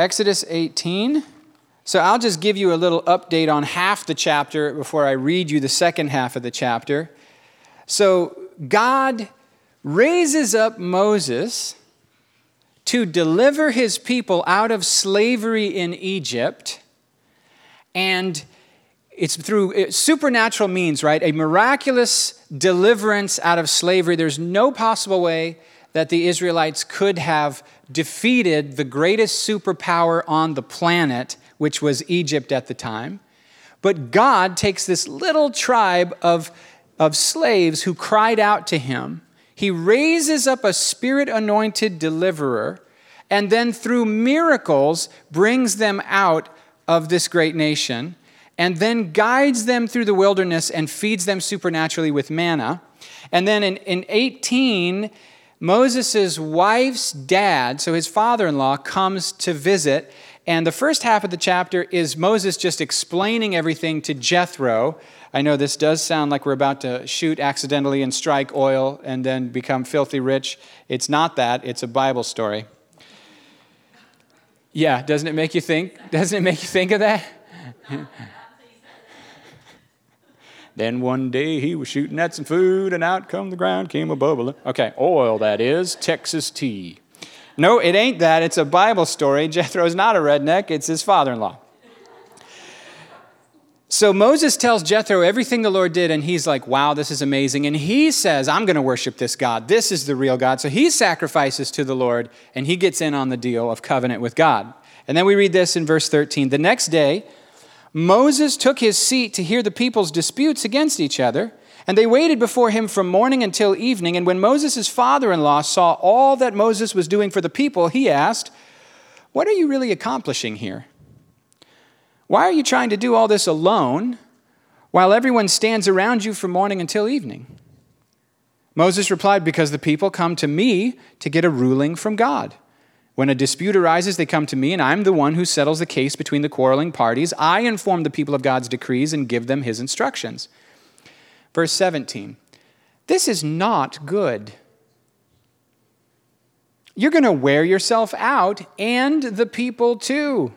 Exodus 18. So I'll just give you a little update on half the chapter before I read you the second half of the chapter. So God raises up Moses to deliver his people out of slavery in Egypt. And it's through supernatural means, right? A miraculous deliverance out of slavery. There's no possible way that the Israelites could have defeated the greatest superpower on the planet, which was Egypt at the time. But God takes this little tribe of, of slaves who cried out to him. He raises up a spirit anointed deliverer, and then through miracles brings them out of this great nation, and then guides them through the wilderness and feeds them supernaturally with manna. And then in, in 18, Moses' wife's dad, so his father in law, comes to visit. And the first half of the chapter is Moses just explaining everything to Jethro. I know this does sound like we're about to shoot accidentally and strike oil and then become filthy rich. It's not that, it's a Bible story. Yeah, doesn't it make you think? Doesn't it make you think of that? Then one day he was shooting at some food, and out come the ground came a bubble. Okay, oil, that is, Texas tea. No, it ain't that. It's a Bible story. Jethro's not a redneck, it's his father in law. So Moses tells Jethro everything the Lord did, and he's like, wow, this is amazing. And he says, I'm going to worship this God. This is the real God. So he sacrifices to the Lord, and he gets in on the deal of covenant with God. And then we read this in verse 13. The next day, Moses took his seat to hear the people's disputes against each other, and they waited before him from morning until evening. And when Moses' father in law saw all that Moses was doing for the people, he asked, What are you really accomplishing here? Why are you trying to do all this alone while everyone stands around you from morning until evening? Moses replied, Because the people come to me to get a ruling from God. When a dispute arises, they come to me, and I'm the one who settles the case between the quarreling parties. I inform the people of God's decrees and give them his instructions. Verse 17 This is not good. You're going to wear yourself out, and the people too.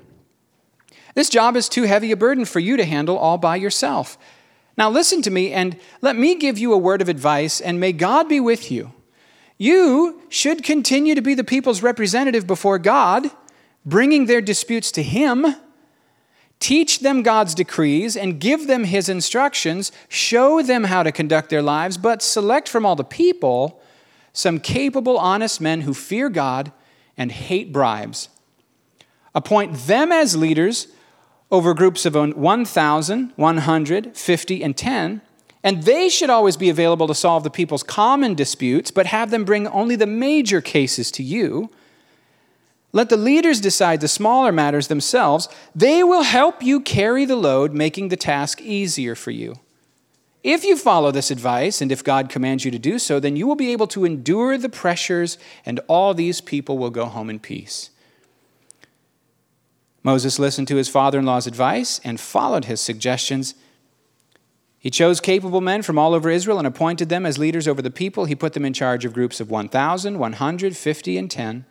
This job is too heavy a burden for you to handle all by yourself. Now, listen to me, and let me give you a word of advice, and may God be with you. You should continue to be the people's representative before God, bringing their disputes to Him. Teach them God's decrees and give them His instructions. Show them how to conduct their lives, but select from all the people some capable, honest men who fear God and hate bribes. Appoint them as leaders over groups of 1,000, 100, 50, and 10 and they should always be available to solve the people's common disputes, but have them bring only the major cases to you. Let the leaders decide the smaller matters themselves. They will help you carry the load, making the task easier for you. If you follow this advice, and if God commands you to do so, then you will be able to endure the pressures, and all these people will go home in peace. Moses listened to his father in law's advice and followed his suggestions he chose capable men from all over Israel and appointed them as leaders over the people. He put them in charge of groups of 1,000, 150, and 10.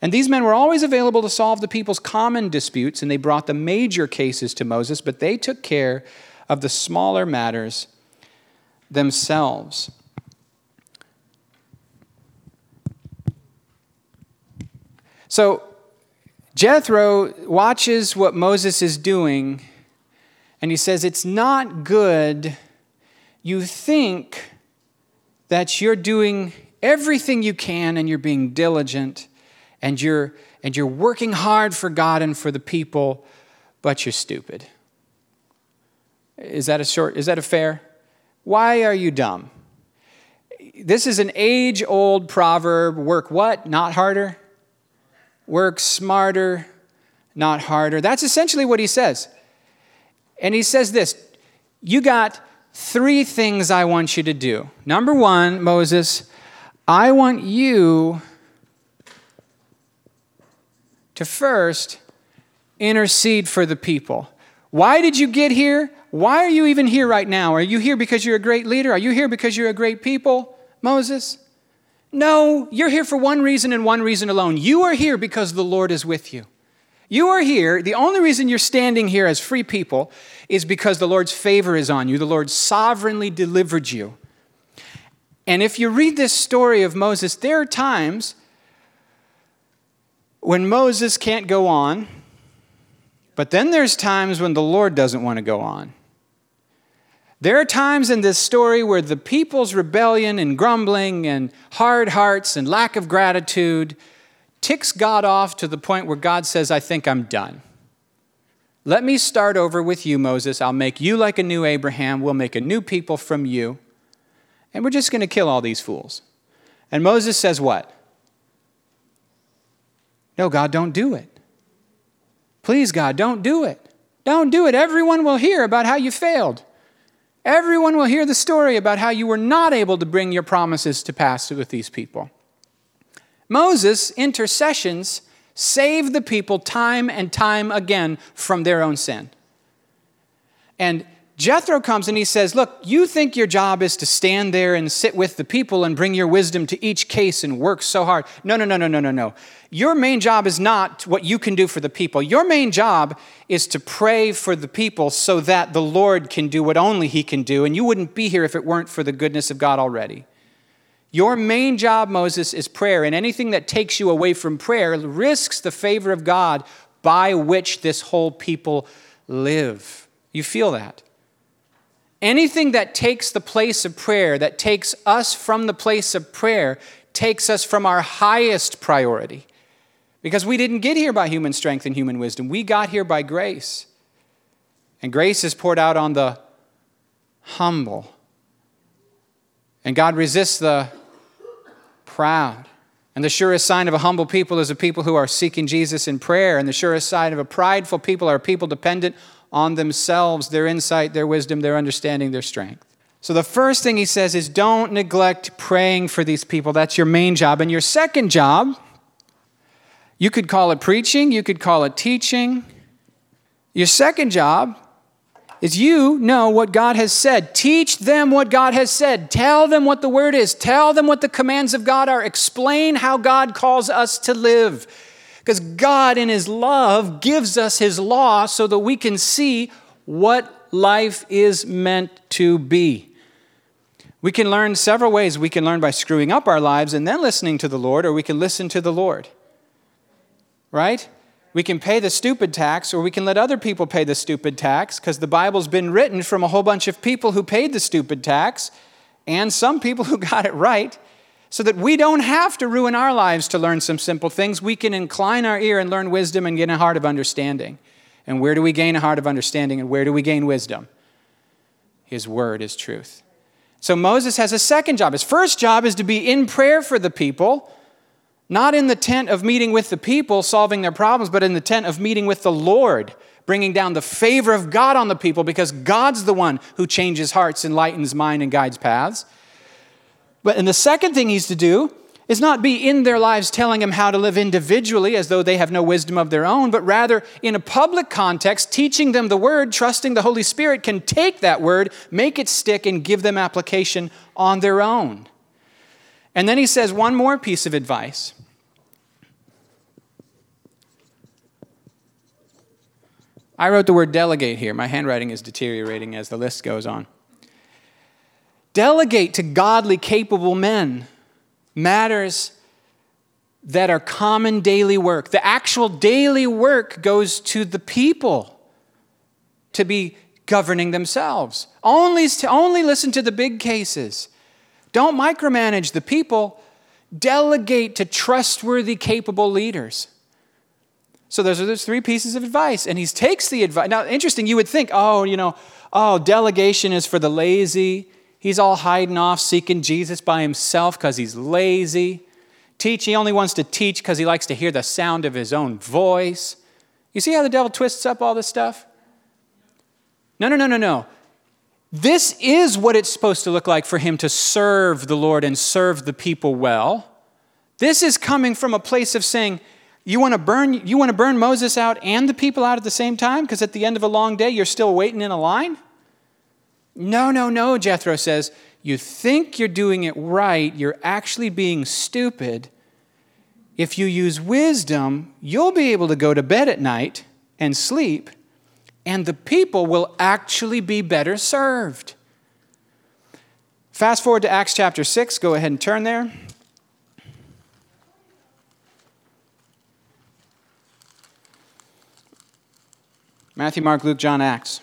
And these men were always available to solve the people's common disputes, and they brought the major cases to Moses, but they took care of the smaller matters themselves. So Jethro watches what Moses is doing and he says, It's not good. You think that you're doing everything you can and you're being diligent and you're, and you're working hard for God and for the people, but you're stupid. Is that a short, is that a fair? Why are you dumb? This is an age old proverb work what? Not harder? Work smarter, not harder. That's essentially what he says. And he says this You got three things I want you to do. Number one, Moses, I want you to first intercede for the people. Why did you get here? Why are you even here right now? Are you here because you're a great leader? Are you here because you're a great people, Moses? No, you're here for one reason and one reason alone. You are here because the Lord is with you. You are here. The only reason you're standing here as free people is because the Lord's favor is on you. The Lord sovereignly delivered you. And if you read this story of Moses, there are times when Moses can't go on, but then there's times when the Lord doesn't want to go on. There are times in this story where the people's rebellion and grumbling and hard hearts and lack of gratitude ticks God off to the point where God says, I think I'm done. Let me start over with you, Moses. I'll make you like a new Abraham. We'll make a new people from you. And we're just going to kill all these fools. And Moses says, What? No, God, don't do it. Please, God, don't do it. Don't do it. Everyone will hear about how you failed. Everyone will hear the story about how you were not able to bring your promises to pass with these people. Moses' intercessions saved the people time and time again from their own sin. And Jethro comes and he says, Look, you think your job is to stand there and sit with the people and bring your wisdom to each case and work so hard. No, no, no, no, no, no, no. Your main job is not what you can do for the people. Your main job is to pray for the people so that the Lord can do what only He can do. And you wouldn't be here if it weren't for the goodness of God already. Your main job, Moses, is prayer. And anything that takes you away from prayer risks the favor of God by which this whole people live. You feel that? Anything that takes the place of prayer, that takes us from the place of prayer, takes us from our highest priority. Because we didn't get here by human strength and human wisdom. We got here by grace. And grace is poured out on the humble. And God resists the proud. And the surest sign of a humble people is a people who are seeking Jesus in prayer. And the surest sign of a prideful people are people dependent on themselves, their insight, their wisdom, their understanding, their strength. So the first thing he says is don't neglect praying for these people. That's your main job. And your second job, you could call it preaching, you could call it teaching. Your second job is you know what God has said. Teach them what God has said. Tell them what the word is. Tell them what the commands of God are. Explain how God calls us to live. Because God, in His love, gives us His law so that we can see what life is meant to be. We can learn several ways. We can learn by screwing up our lives and then listening to the Lord, or we can listen to the Lord. Right? We can pay the stupid tax, or we can let other people pay the stupid tax, because the Bible's been written from a whole bunch of people who paid the stupid tax and some people who got it right so that we don't have to ruin our lives to learn some simple things. We can incline our ear and learn wisdom and get a heart of understanding. And where do we gain a heart of understanding and where do we gain wisdom? His word is truth. So Moses has a second job. His first job is to be in prayer for the people, not in the tent of meeting with the people, solving their problems, but in the tent of meeting with the Lord, bringing down the favor of God on the people because God's the one who changes hearts, enlightens mind, and guides paths. But and the second thing he's to do is not be in their lives telling them how to live individually as though they have no wisdom of their own, but rather in a public context, teaching them the word, trusting the Holy Spirit can take that word, make it stick, and give them application on their own. And then he says one more piece of advice. I wrote the word delegate here. My handwriting is deteriorating as the list goes on. Delegate to godly, capable men matters that are common daily work. The actual daily work goes to the people to be governing themselves. Only, only listen to the big cases. Don't micromanage the people. Delegate to trustworthy, capable leaders. So those are those three pieces of advice. And he takes the advice. Now, interesting, you would think, oh, you know, oh, delegation is for the lazy. He's all hiding off, seeking Jesus by himself because he's lazy. Teach, he only wants to teach because he likes to hear the sound of his own voice. You see how the devil twists up all this stuff? No, no, no, no, no. This is what it's supposed to look like for him to serve the Lord and serve the people well. This is coming from a place of saying, you want to burn you want to burn Moses out and the people out at the same time because at the end of a long day you're still waiting in a line? No, no, no, Jethro says. You think you're doing it right, you're actually being stupid. if you use wisdom, you'll be able to go to bed at night and sleep, and the people will actually be better served. Fast forward to Acts chapter 6. Go ahead and turn there. Matthew, Mark, Luke, John, Acts.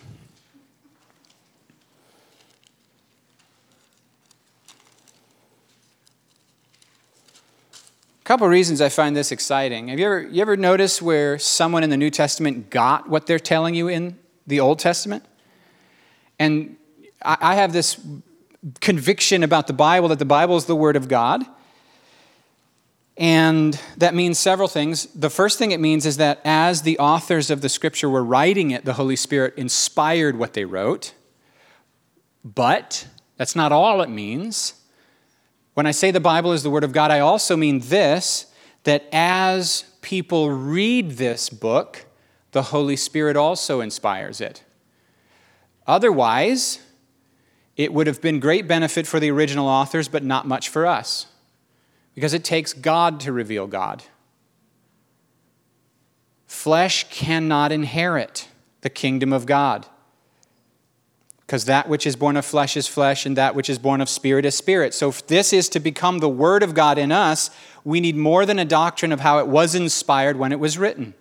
A couple reasons I find this exciting. Have you ever, you ever noticed where someone in the New Testament got what they're telling you in the Old Testament? And I, I have this conviction about the Bible that the Bible is the Word of God. And that means several things. The first thing it means is that as the authors of the scripture were writing it, the Holy Spirit inspired what they wrote. But that's not all it means. When I say the Bible is the Word of God, I also mean this that as people read this book, the Holy Spirit also inspires it. Otherwise, it would have been great benefit for the original authors, but not much for us, because it takes God to reveal God. Flesh cannot inherit the kingdom of God. Because that which is born of flesh is flesh, and that which is born of spirit is spirit. So, if this is to become the Word of God in us, we need more than a doctrine of how it was inspired when it was written.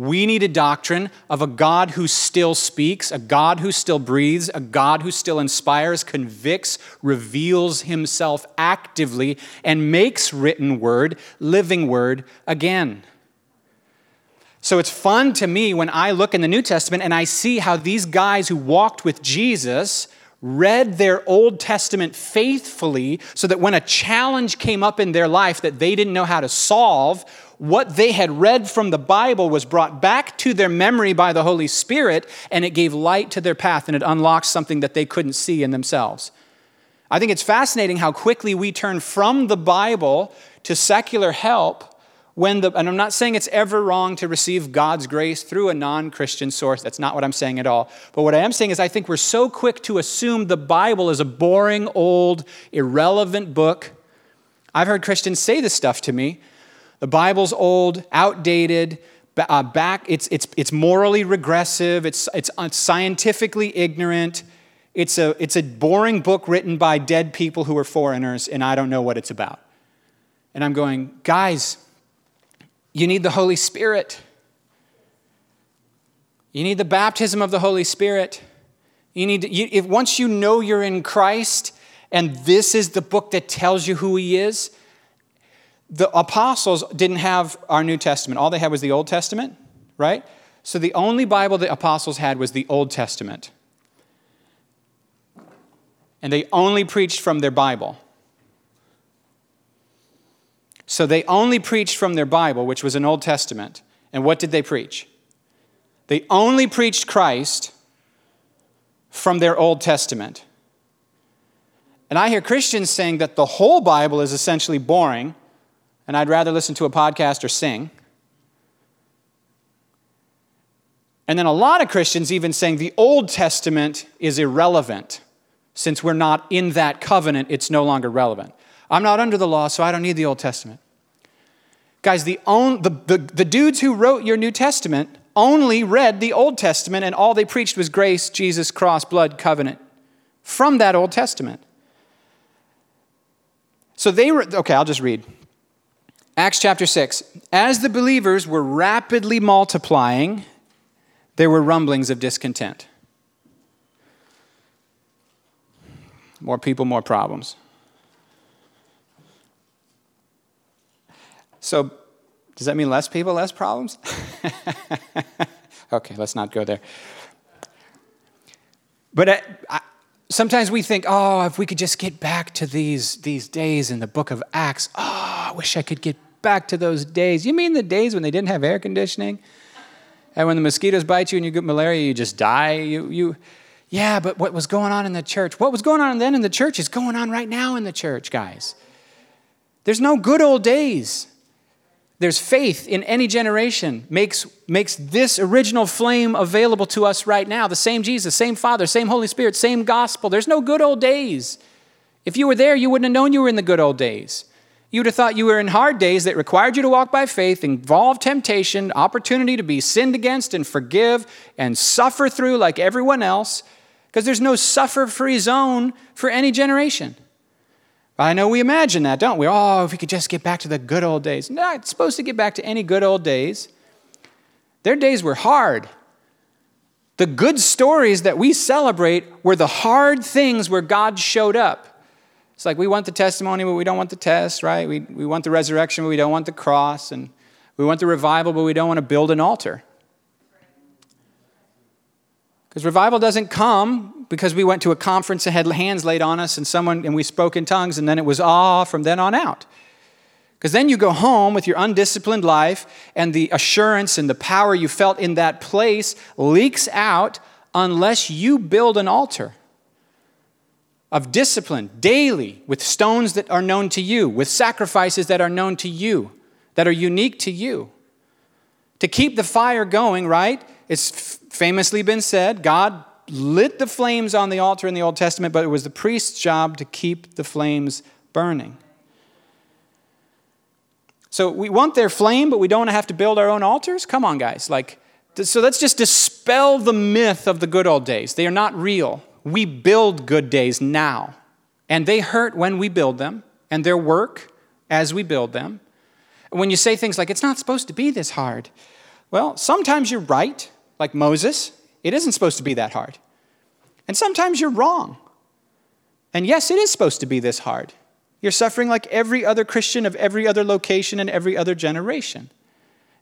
We need a doctrine of a God who still speaks, a God who still breathes, a God who still inspires, convicts, reveals himself actively, and makes written word, living word again. So it's fun to me when I look in the New Testament and I see how these guys who walked with Jesus read their Old Testament faithfully so that when a challenge came up in their life that they didn't know how to solve, what they had read from the Bible was brought back to their memory by the Holy Spirit and it gave light to their path and it unlocked something that they couldn't see in themselves. I think it's fascinating how quickly we turn from the Bible to secular help when the, and I'm not saying it's ever wrong to receive God's grace through a non Christian source. That's not what I'm saying at all. But what I am saying is, I think we're so quick to assume the Bible is a boring, old, irrelevant book. I've heard Christians say this stuff to me. The Bible's old, outdated, uh, back, it's, it's, it's morally regressive, it's, it's scientifically ignorant. It's a, it's a boring book written by dead people who are foreigners, and I don't know what it's about. And I'm going, guys, you need the Holy Spirit. You need the baptism of the Holy Spirit. You need to, you, if once you know you're in Christ and this is the book that tells you who he is, the apostles didn't have our New Testament. All they had was the Old Testament, right? So the only Bible the apostles had was the Old Testament. And they only preached from their Bible. So they only preached from their Bible, which was an Old Testament. And what did they preach? They only preached Christ from their Old Testament. And I hear Christians saying that the whole Bible is essentially boring, and I'd rather listen to a podcast or sing. And then a lot of Christians even saying the Old Testament is irrelevant. Since we're not in that covenant, it's no longer relevant. I'm not under the law, so I don't need the Old Testament. Guys, the, the, the, the dudes who wrote your New Testament only read the Old Testament, and all they preached was grace, Jesus, cross, blood, covenant from that Old Testament. So they were, okay, I'll just read. Acts chapter 6. As the believers were rapidly multiplying, there were rumblings of discontent. More people, more problems. So, does that mean less people, less problems? okay, let's not go there. But I, I, sometimes we think, oh, if we could just get back to these, these days in the book of Acts, oh, I wish I could get back to those days. You mean the days when they didn't have air conditioning? And when the mosquitoes bite you and you get malaria, you just die? You, you, yeah, but what was going on in the church? What was going on then in the church is going on right now in the church, guys. There's no good old days. There's faith in any generation, makes, makes this original flame available to us right now. The same Jesus, same Father, same Holy Spirit, same gospel. There's no good old days. If you were there, you wouldn't have known you were in the good old days. You would have thought you were in hard days that required you to walk by faith, involved temptation, opportunity to be sinned against and forgive and suffer through like everyone else, because there's no suffer free zone for any generation. I know we imagine that, don't we? Oh, if we could just get back to the good old days. No, it's supposed to get back to any good old days. Their days were hard. The good stories that we celebrate were the hard things where God showed up. It's like we want the testimony, but we don't want the test, right? We, we want the resurrection, but we don't want the cross. And we want the revival, but we don't want to build an altar. Because revival doesn't come because we went to a conference and had hands laid on us and someone and we spoke in tongues and then it was ah from then on out. Because then you go home with your undisciplined life and the assurance and the power you felt in that place leaks out unless you build an altar of discipline daily with stones that are known to you, with sacrifices that are known to you, that are unique to you. To keep the fire going, right? It's famously been said God lit the flames on the altar in the Old Testament, but it was the priest's job to keep the flames burning. So we want their flame, but we don't have to build our own altars? Come on, guys. Like, so let's just dispel the myth of the good old days. They are not real. We build good days now, and they hurt when we build them, and their work as we build them. When you say things like, it's not supposed to be this hard, well, sometimes you're right like Moses, it isn't supposed to be that hard. And sometimes you're wrong. And yes, it is supposed to be this hard. You're suffering like every other Christian of every other location and every other generation.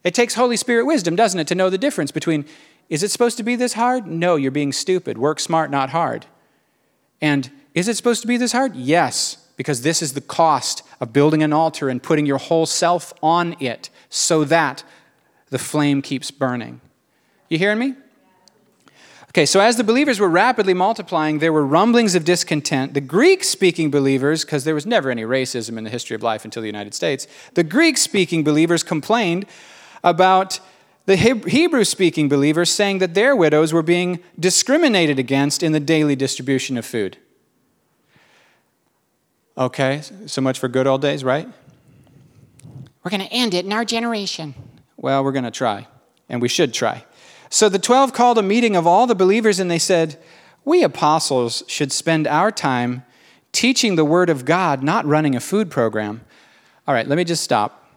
It takes Holy Spirit wisdom, doesn't it, to know the difference between is it supposed to be this hard? No, you're being stupid. Work smart, not hard. And is it supposed to be this hard? Yes, because this is the cost of building an altar and putting your whole self on it so that the flame keeps burning. You hearing me? Okay, so as the believers were rapidly multiplying, there were rumblings of discontent. The Greek speaking believers, because there was never any racism in the history of life until the United States, the Greek speaking believers complained about the Hebrew speaking believers saying that their widows were being discriminated against in the daily distribution of food. Okay, so much for good old days, right? We're going to end it in our generation. Well, we're going to try, and we should try. So the 12 called a meeting of all the believers and they said, We apostles should spend our time teaching the Word of God, not running a food program. All right, let me just stop.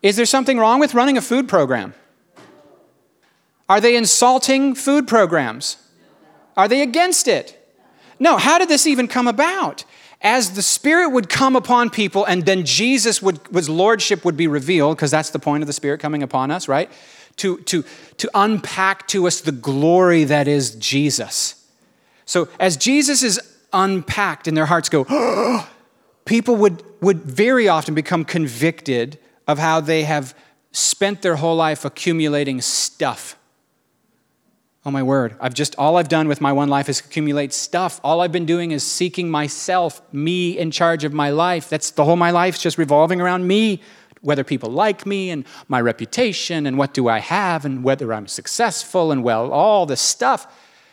Is there something wrong with running a food program? Are they insulting food programs? Are they against it? No. How did this even come about? As the Spirit would come upon people and then Jesus would, his lordship would be revealed, because that's the point of the Spirit coming upon us, right? to, to, to unpack to us the glory that is Jesus. So as Jesus is unpacked and their hearts go, people would, would very often become convicted of how they have spent their whole life accumulating stuff. Oh my word, I've just, all I've done with my one life is accumulate stuff. All I've been doing is seeking myself, me in charge of my life. That's the whole my life's just revolving around me whether people like me and my reputation and what do I have and whether I'm successful and well, all this stuff.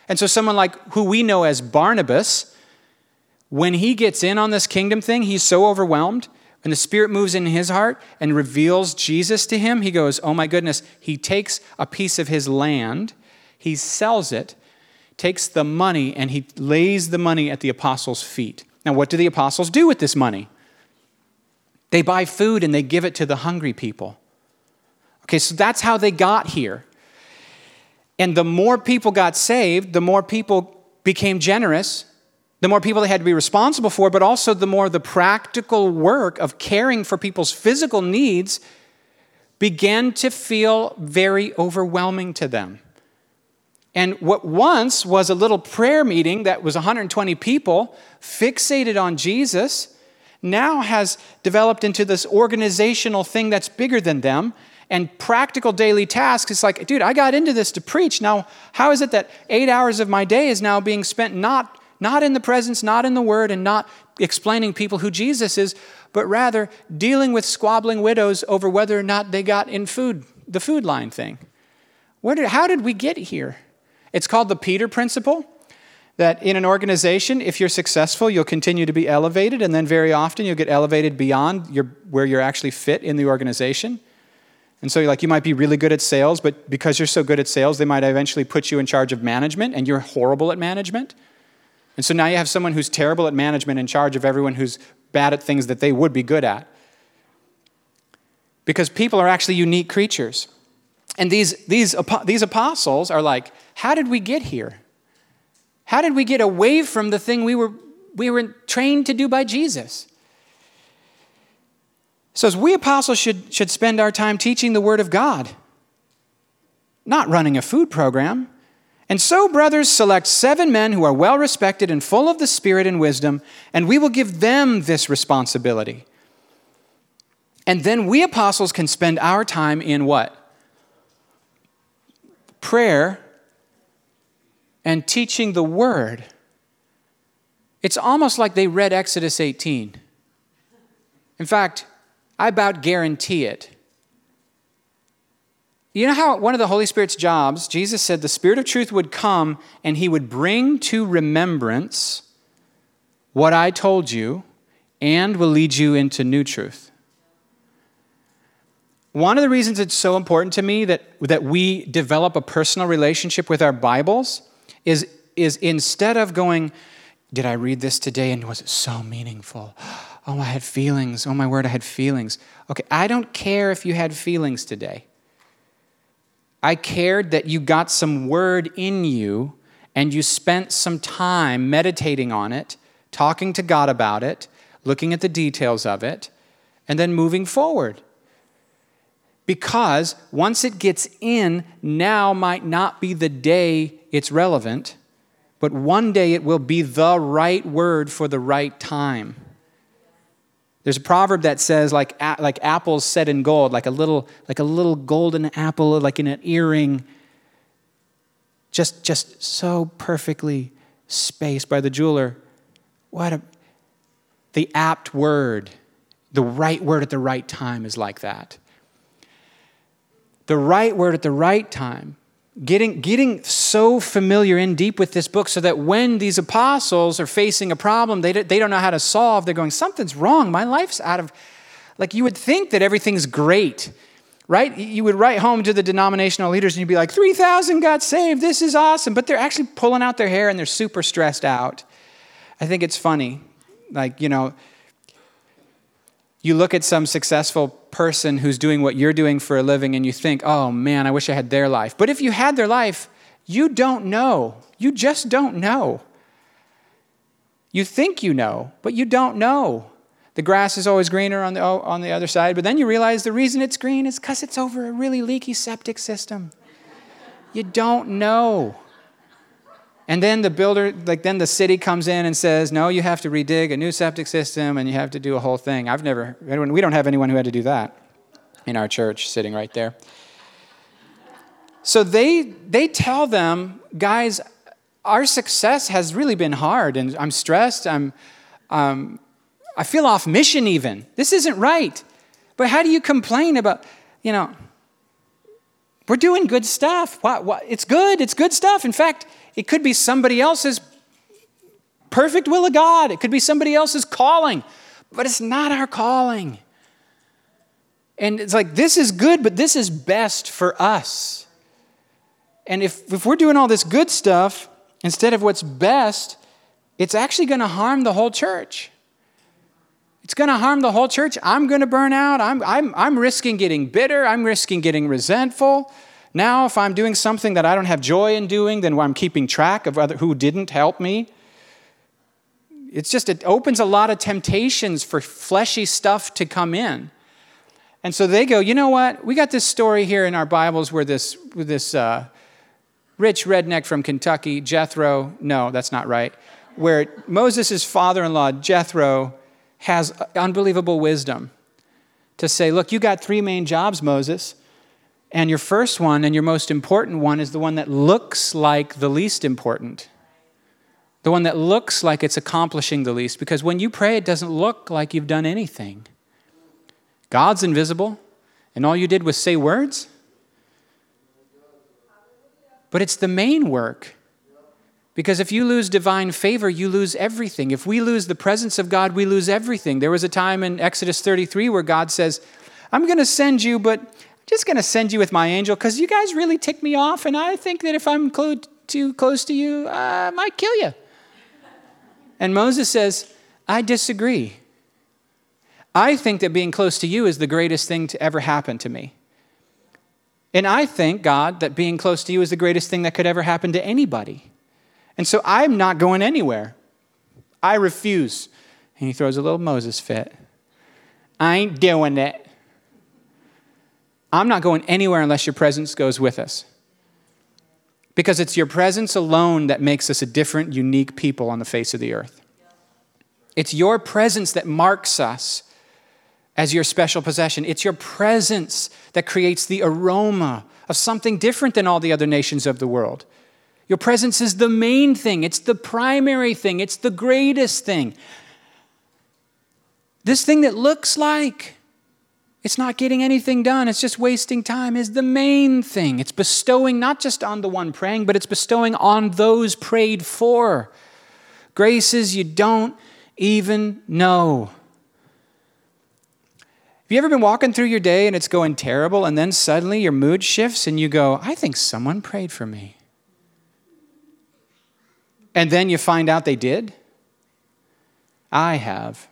And so, someone like who we know as Barnabas, when he gets in on this kingdom thing, he's so overwhelmed. And the Spirit moves in his heart and reveals Jesus to him. He goes, Oh my goodness. He takes a piece of his land, he sells it, takes the money, and he lays the money at the apostles' feet. Now, what do the apostles do with this money? They buy food and they give it to the hungry people. Okay, so that's how they got here. And the more people got saved, the more people became generous, the more people they had to be responsible for, but also the more the practical work of caring for people's physical needs began to feel very overwhelming to them. And what once was a little prayer meeting that was 120 people fixated on Jesus now has developed into this organizational thing that's bigger than them and practical daily tasks. It's like, dude, I got into this to preach. Now, how is it that eight hours of my day is now being spent not, not in the presence, not in the word, and not explaining people who Jesus is, but rather dealing with squabbling widows over whether or not they got in food, the food line thing? Where did, how did we get here? It's called the Peter Principle. that in an organization, if you're successful, you'll continue to be elevated, and then very often you'll get elevated beyond your, where you're actually fit in the organization. And so, like, you might be really good at sales, but because you're so good at sales, they might eventually put you in charge of management, and you're horrible at management. And so now you have someone who's terrible at management in charge of everyone who's bad at things that they would be good at. Because people are actually unique creatures. And these, these, these apostles are like, how did we get here? How did we get away from the thing we were, we were trained to do by Jesus? So, as we apostles should, should spend our time teaching the Word of God, not running a food program. And so, brothers, select seven men who are well respected and full of the Spirit and wisdom, and we will give them this responsibility. And then we apostles can spend our time in what? Prayer and teaching the word, it's almost like they read Exodus 18. In fact, I about guarantee it. You know how one of the Holy Spirit's jobs, Jesus said the Spirit of truth would come and he would bring to remembrance what I told you and will lead you into new truth. One of the reasons it's so important to me that, that we develop a personal relationship with our Bibles is, is instead of going, Did I read this today and was it so meaningful? Oh, I had feelings. Oh, my word, I had feelings. Okay, I don't care if you had feelings today. I cared that you got some word in you and you spent some time meditating on it, talking to God about it, looking at the details of it, and then moving forward. Because once it gets in, now might not be the day it's relevant, but one day it will be the right word for the right time. There's a proverb that says, like, like apples set in gold, like a little, like a little golden apple, like in an earring, just, just so perfectly spaced by the jeweler. What a, the apt word, the right word at the right time is like that. The right word at the right time getting, getting so familiar in deep with this book so that when these apostles are facing a problem they, they don't know how to solve, they're going, Something's wrong. My life's out of. Like you would think that everything's great, right? You would write home to the denominational leaders and you'd be like, 3,000 got saved. This is awesome. But they're actually pulling out their hair and they're super stressed out. I think it's funny. Like, you know, you look at some successful person who's doing what you're doing for a living and you think, oh man, I wish I had their life. But if you had their life, you don't know. You just don't know. You think you know, but you don't know. The grass is always greener on the, on the other side, but then you realize the reason it's green is because it's over a really leaky septic system. You don't know. And then the builder, like then the city comes in and says, no, you have to redig a new septic system and you have to do a whole thing. I've never, we don't have anyone who had to do that in our church sitting right there. So they, they tell them, guys, our success has really been hard and I'm stressed. I'm, um, I feel off mission even. This isn't right. But how do you complain about, you know, we're doing good stuff. What, what, it's good. It's good stuff. In fact, it could be somebody else's perfect will of God, it could be somebody else's calling, but it's not our calling. And it's like, this is good, but this is best for us. And if, if we're doing all this good stuff instead of what's best, it's actually going to harm the whole church. It's going to harm the whole church. I'm going to burn out. I'm, I'm, I'm risking getting bitter. I'm risking getting resentful. Now, if I'm doing something that I don't have joy in doing, then I'm keeping track of other, who didn't help me. It's just, it opens a lot of temptations for fleshy stuff to come in. And so they go, you know what? We got this story here in our Bibles where this, this uh, rich redneck from Kentucky, Jethro, no, that's not right, where Moses' father in law, Jethro, has unbelievable wisdom to say, look, you got three main jobs, Moses. And your first one and your most important one is the one that looks like the least important. The one that looks like it's accomplishing the least. Because when you pray, it doesn't look like you've done anything. God's invisible, and all you did was say words. But it's the main work. Because if you lose divine favor, you lose everything. If we lose the presence of God, we lose everything. There was a time in Exodus 33 where God says, I'm going to send you, but just going to send you with my angel because you guys really tick me off, and I think that if I'm too close to you, I might kill you. And Moses says, I disagree. I think that being close to you is the greatest thing to ever happen to me. And I think, God, that being close to you is the greatest thing that could ever happen to anybody. And so I'm not going anywhere. I refuse. And he throws a little Moses fit. I ain't doing it. I'm not going anywhere unless your presence goes with us. Because it's your presence alone that makes us a different, unique people on the face of the earth. It's your presence that marks us as your special possession. It's your presence that creates the aroma of something different than all the other nations of the world. Your presence is the main thing, it's the primary thing, it's the greatest thing. This thing that looks like it's not getting anything done, it's just wasting time, is the main thing. It's bestowing not just on the one praying, but it's bestowing on those prayed for. Graces you don't even know. Have you ever been walking through your day and it's going terrible, and then suddenly your mood shifts and you go, I think someone prayed for me? and then you find out they did? I have.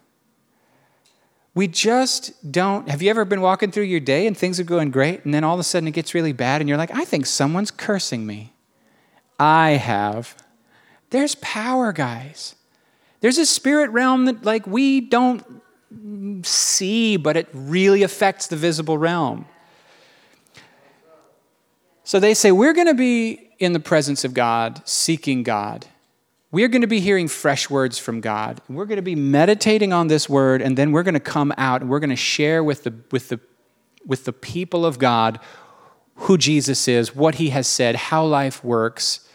We just don't. Have you ever been walking through your day and things are going great, and then all of a sudden it gets really bad, and you're like, I think someone's cursing me? I have. There's power, guys. There's a spirit realm that, like, we don't see, but it really affects the visible realm. So they say, We're going to be in the presence of God, seeking God we're going to be hearing fresh words from God. We're going to be meditating on this word, and then we're going to come out and we're going to share with the, with the, with the people of God who Jesus is, what he has said, how life works.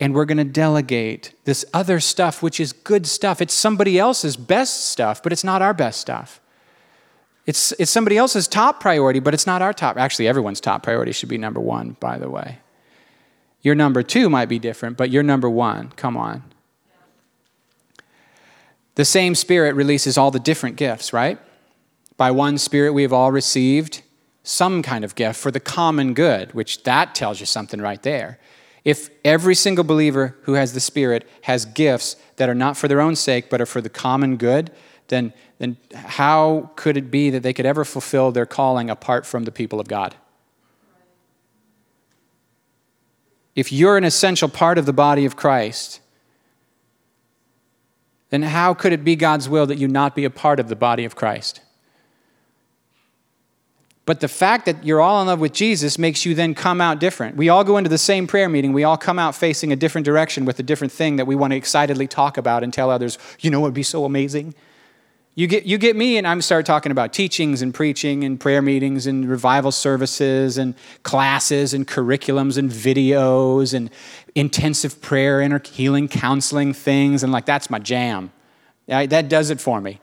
And we're going to delegate this other stuff, which is good stuff. It's somebody else's best stuff, but it's not our best stuff. It's, it's somebody else's top priority, but it's not our top. Actually, everyone's top priority should be number one, by the way. Your number two might be different, but your number one, come on. The same Spirit releases all the different gifts, right? By one Spirit, we have all received some kind of gift for the common good, which that tells you something right there. If every single believer who has the Spirit has gifts that are not for their own sake, but are for the common good, then, then how could it be that they could ever fulfill their calling apart from the people of God? If you're an essential part of the body of Christ, then how could it be God's will that you not be a part of the body of Christ? But the fact that you're all in love with Jesus makes you then come out different. We all go into the same prayer meeting. We all come out facing a different direction with a different thing that we want to excitedly talk about and tell others, you know what would be so amazing? You get, you get me, and I'm start talking about teachings and preaching and prayer meetings and revival services and classes and curriculums and videos and intensive prayer and healing counseling things. And like, that's my jam. That does it for me.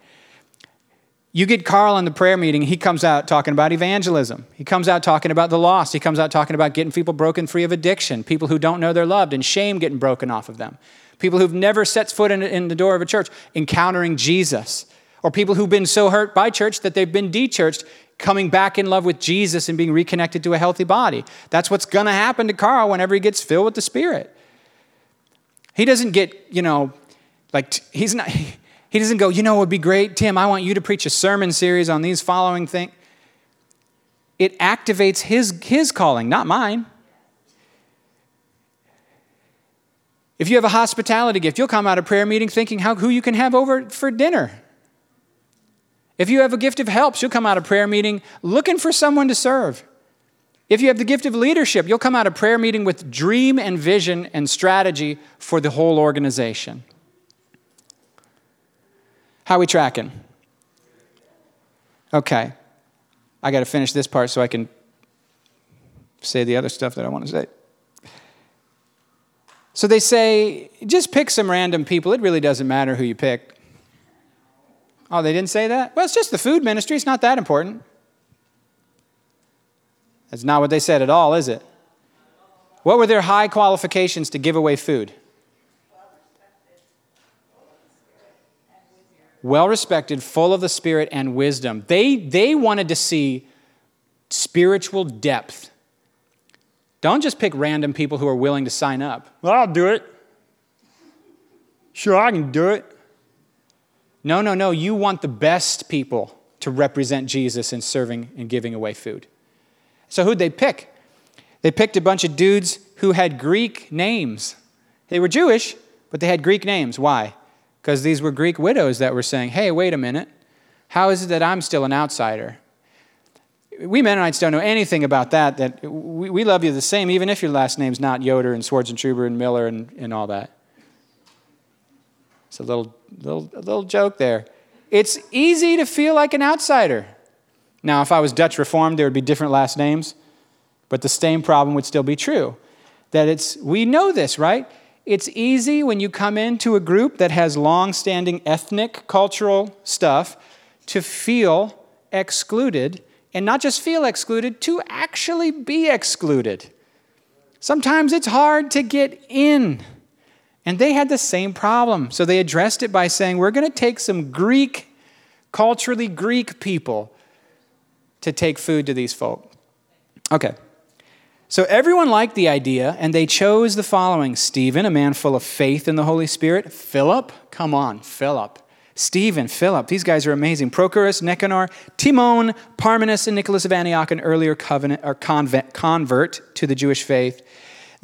You get Carl in the prayer meeting, he comes out talking about evangelism. He comes out talking about the lost. He comes out talking about getting people broken free of addiction, people who don't know they're loved, and shame getting broken off of them. People who've never set foot in, in the door of a church, encountering Jesus or people who've been so hurt by church that they've been dechurched, coming back in love with Jesus and being reconnected to a healthy body. That's what's going to happen to Carl whenever he gets filled with the Spirit. He doesn't get, you know, like, he's not, he doesn't go, you know, it would be great, Tim, I want you to preach a sermon series on these following things. It activates his, his calling, not mine. If you have a hospitality gift, you'll come out of prayer meeting thinking how, who you can have over for dinner. If you have a gift of helps, you'll come out of prayer meeting looking for someone to serve. If you have the gift of leadership, you'll come out of prayer meeting with dream and vision and strategy for the whole organization. How are we tracking? Okay. I got to finish this part so I can say the other stuff that I want to say. So they say, just pick some random people. It really doesn't matter who you pick. Oh, they didn't say that? Well, it's just the food ministry. It's not that important. That's not what they said at all, is it? What were their high qualifications to give away food? Well respected, full of the Spirit and wisdom. They, they wanted to see spiritual depth. Don't just pick random people who are willing to sign up. Well, I'll do it. Sure, I can do it. No, no, no. You want the best people to represent Jesus in serving and giving away food. So, who'd they pick? They picked a bunch of dudes who had Greek names. They were Jewish, but they had Greek names. Why? Because these were Greek widows that were saying, hey, wait a minute. How is it that I'm still an outsider? We Mennonites don't know anything about that, that we, love you the same, even if your last name's not Yoder and Swartz and Truber and Miller and, and all that. It's a little, little, little joke there. It's easy to feel like an outsider. Now, if I was Dutch Reformed, there would be different last names, but the same problem would still be true. That it's, we know this, right? It's easy when you come into a group that has long standing ethnic, cultural stuff to feel excluded, and not just feel excluded, to actually be excluded. Sometimes it's hard to get in. And they had the same problem. So they addressed it by saying, We're going to take some Greek, culturally Greek people to take food to these folk. Okay. So everyone liked the idea, and they chose the following Stephen, a man full of faith in the Holy Spirit. Philip, come on, Philip. Stephen, Philip, these guys are amazing. Prochorus, Nicanor, Timon, Parmenas, and Nicholas of Antioch, an earlier covenant, or convert to the Jewish faith.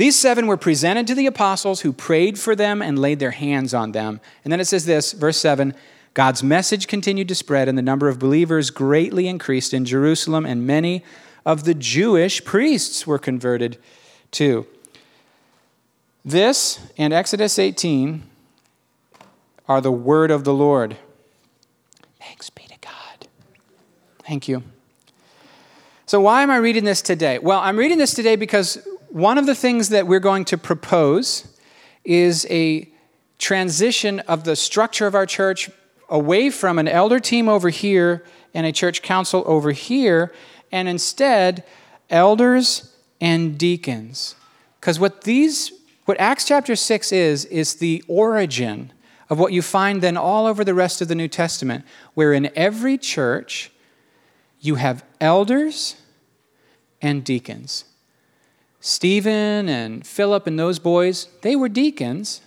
These seven were presented to the apostles who prayed for them and laid their hands on them. And then it says this, verse 7 God's message continued to spread, and the number of believers greatly increased in Jerusalem, and many of the Jewish priests were converted too. This and Exodus 18 are the word of the Lord. Thanks be to God. Thank you. So, why am I reading this today? Well, I'm reading this today because one of the things that we're going to propose is a transition of the structure of our church away from an elder team over here and a church council over here, and instead, elders and deacons. Because what these, what Acts chapter 6 is, is the origin of what you find then all over the rest of the New Testament, where in every church you have elders and deacons. Stephen and Philip and those boys, they were deacons.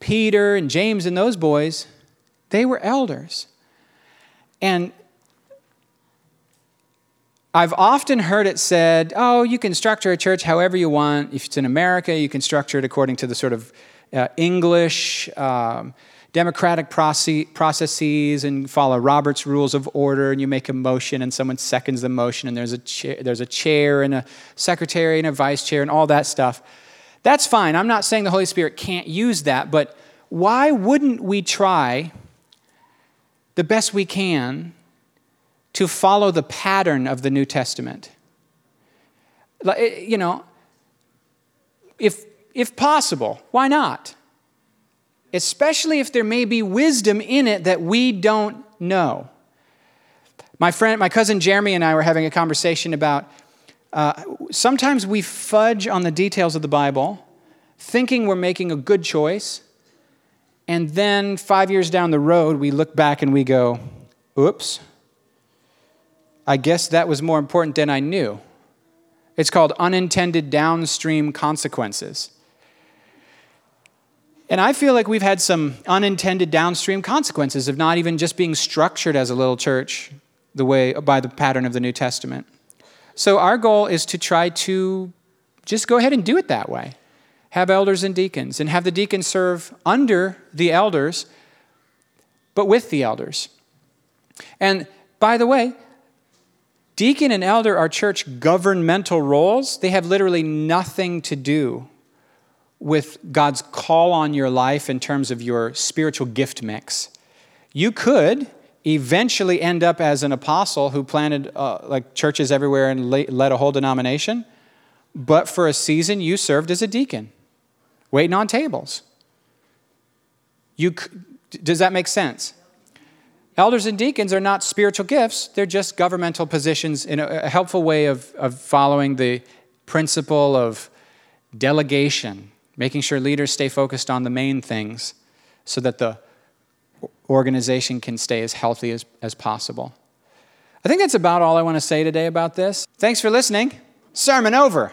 Peter and James and those boys, they were elders. And I've often heard it said, oh, you can structure a church however you want. If it's in America, you can structure it according to the sort of uh, English um, democratic processes and follow Robert's rules of order, and you make a motion and someone seconds the motion, and there's a, chair, there's a chair and a secretary and a vice chair and all that stuff. That's fine. I'm not saying the Holy Spirit can't use that, but why wouldn't we try the best we can to follow the pattern of the New Testament? You know, if, if possible, why not? especially if there may be wisdom in it that we don't know. My friend, my cousin Jeremy and I were having a conversation about uh, sometimes we fudge on the details of the Bible, thinking we're making a good choice, and then five years down the road, we look back and we go, oops, I guess that was more important than I knew. It's called unintended downstream consequences. And I feel like we've had some unintended downstream consequences of not even just being structured as a little church the way by the pattern of the New Testament. So our goal is to try to just go ahead and do it that way. Have elders and deacons and have the deacons serve under the elders but with the elders. And by the way, deacon and elder are church governmental roles. They have literally nothing to do with God's call on your life in terms of your spiritual gift mix. You could eventually end up as an apostle who planted uh, like churches everywhere and led a whole denomination, but for a season you served as a deacon, waiting on tables. You, does that make sense? Elders and deacons are not spiritual gifts, they're just governmental positions in a, a helpful way of, of following the principle of delegation making sure leaders stay focused on the main things so that the organization can stay as healthy as, as possible. I think that's about all I want to say today about this. Thanks for listening. Sermon over.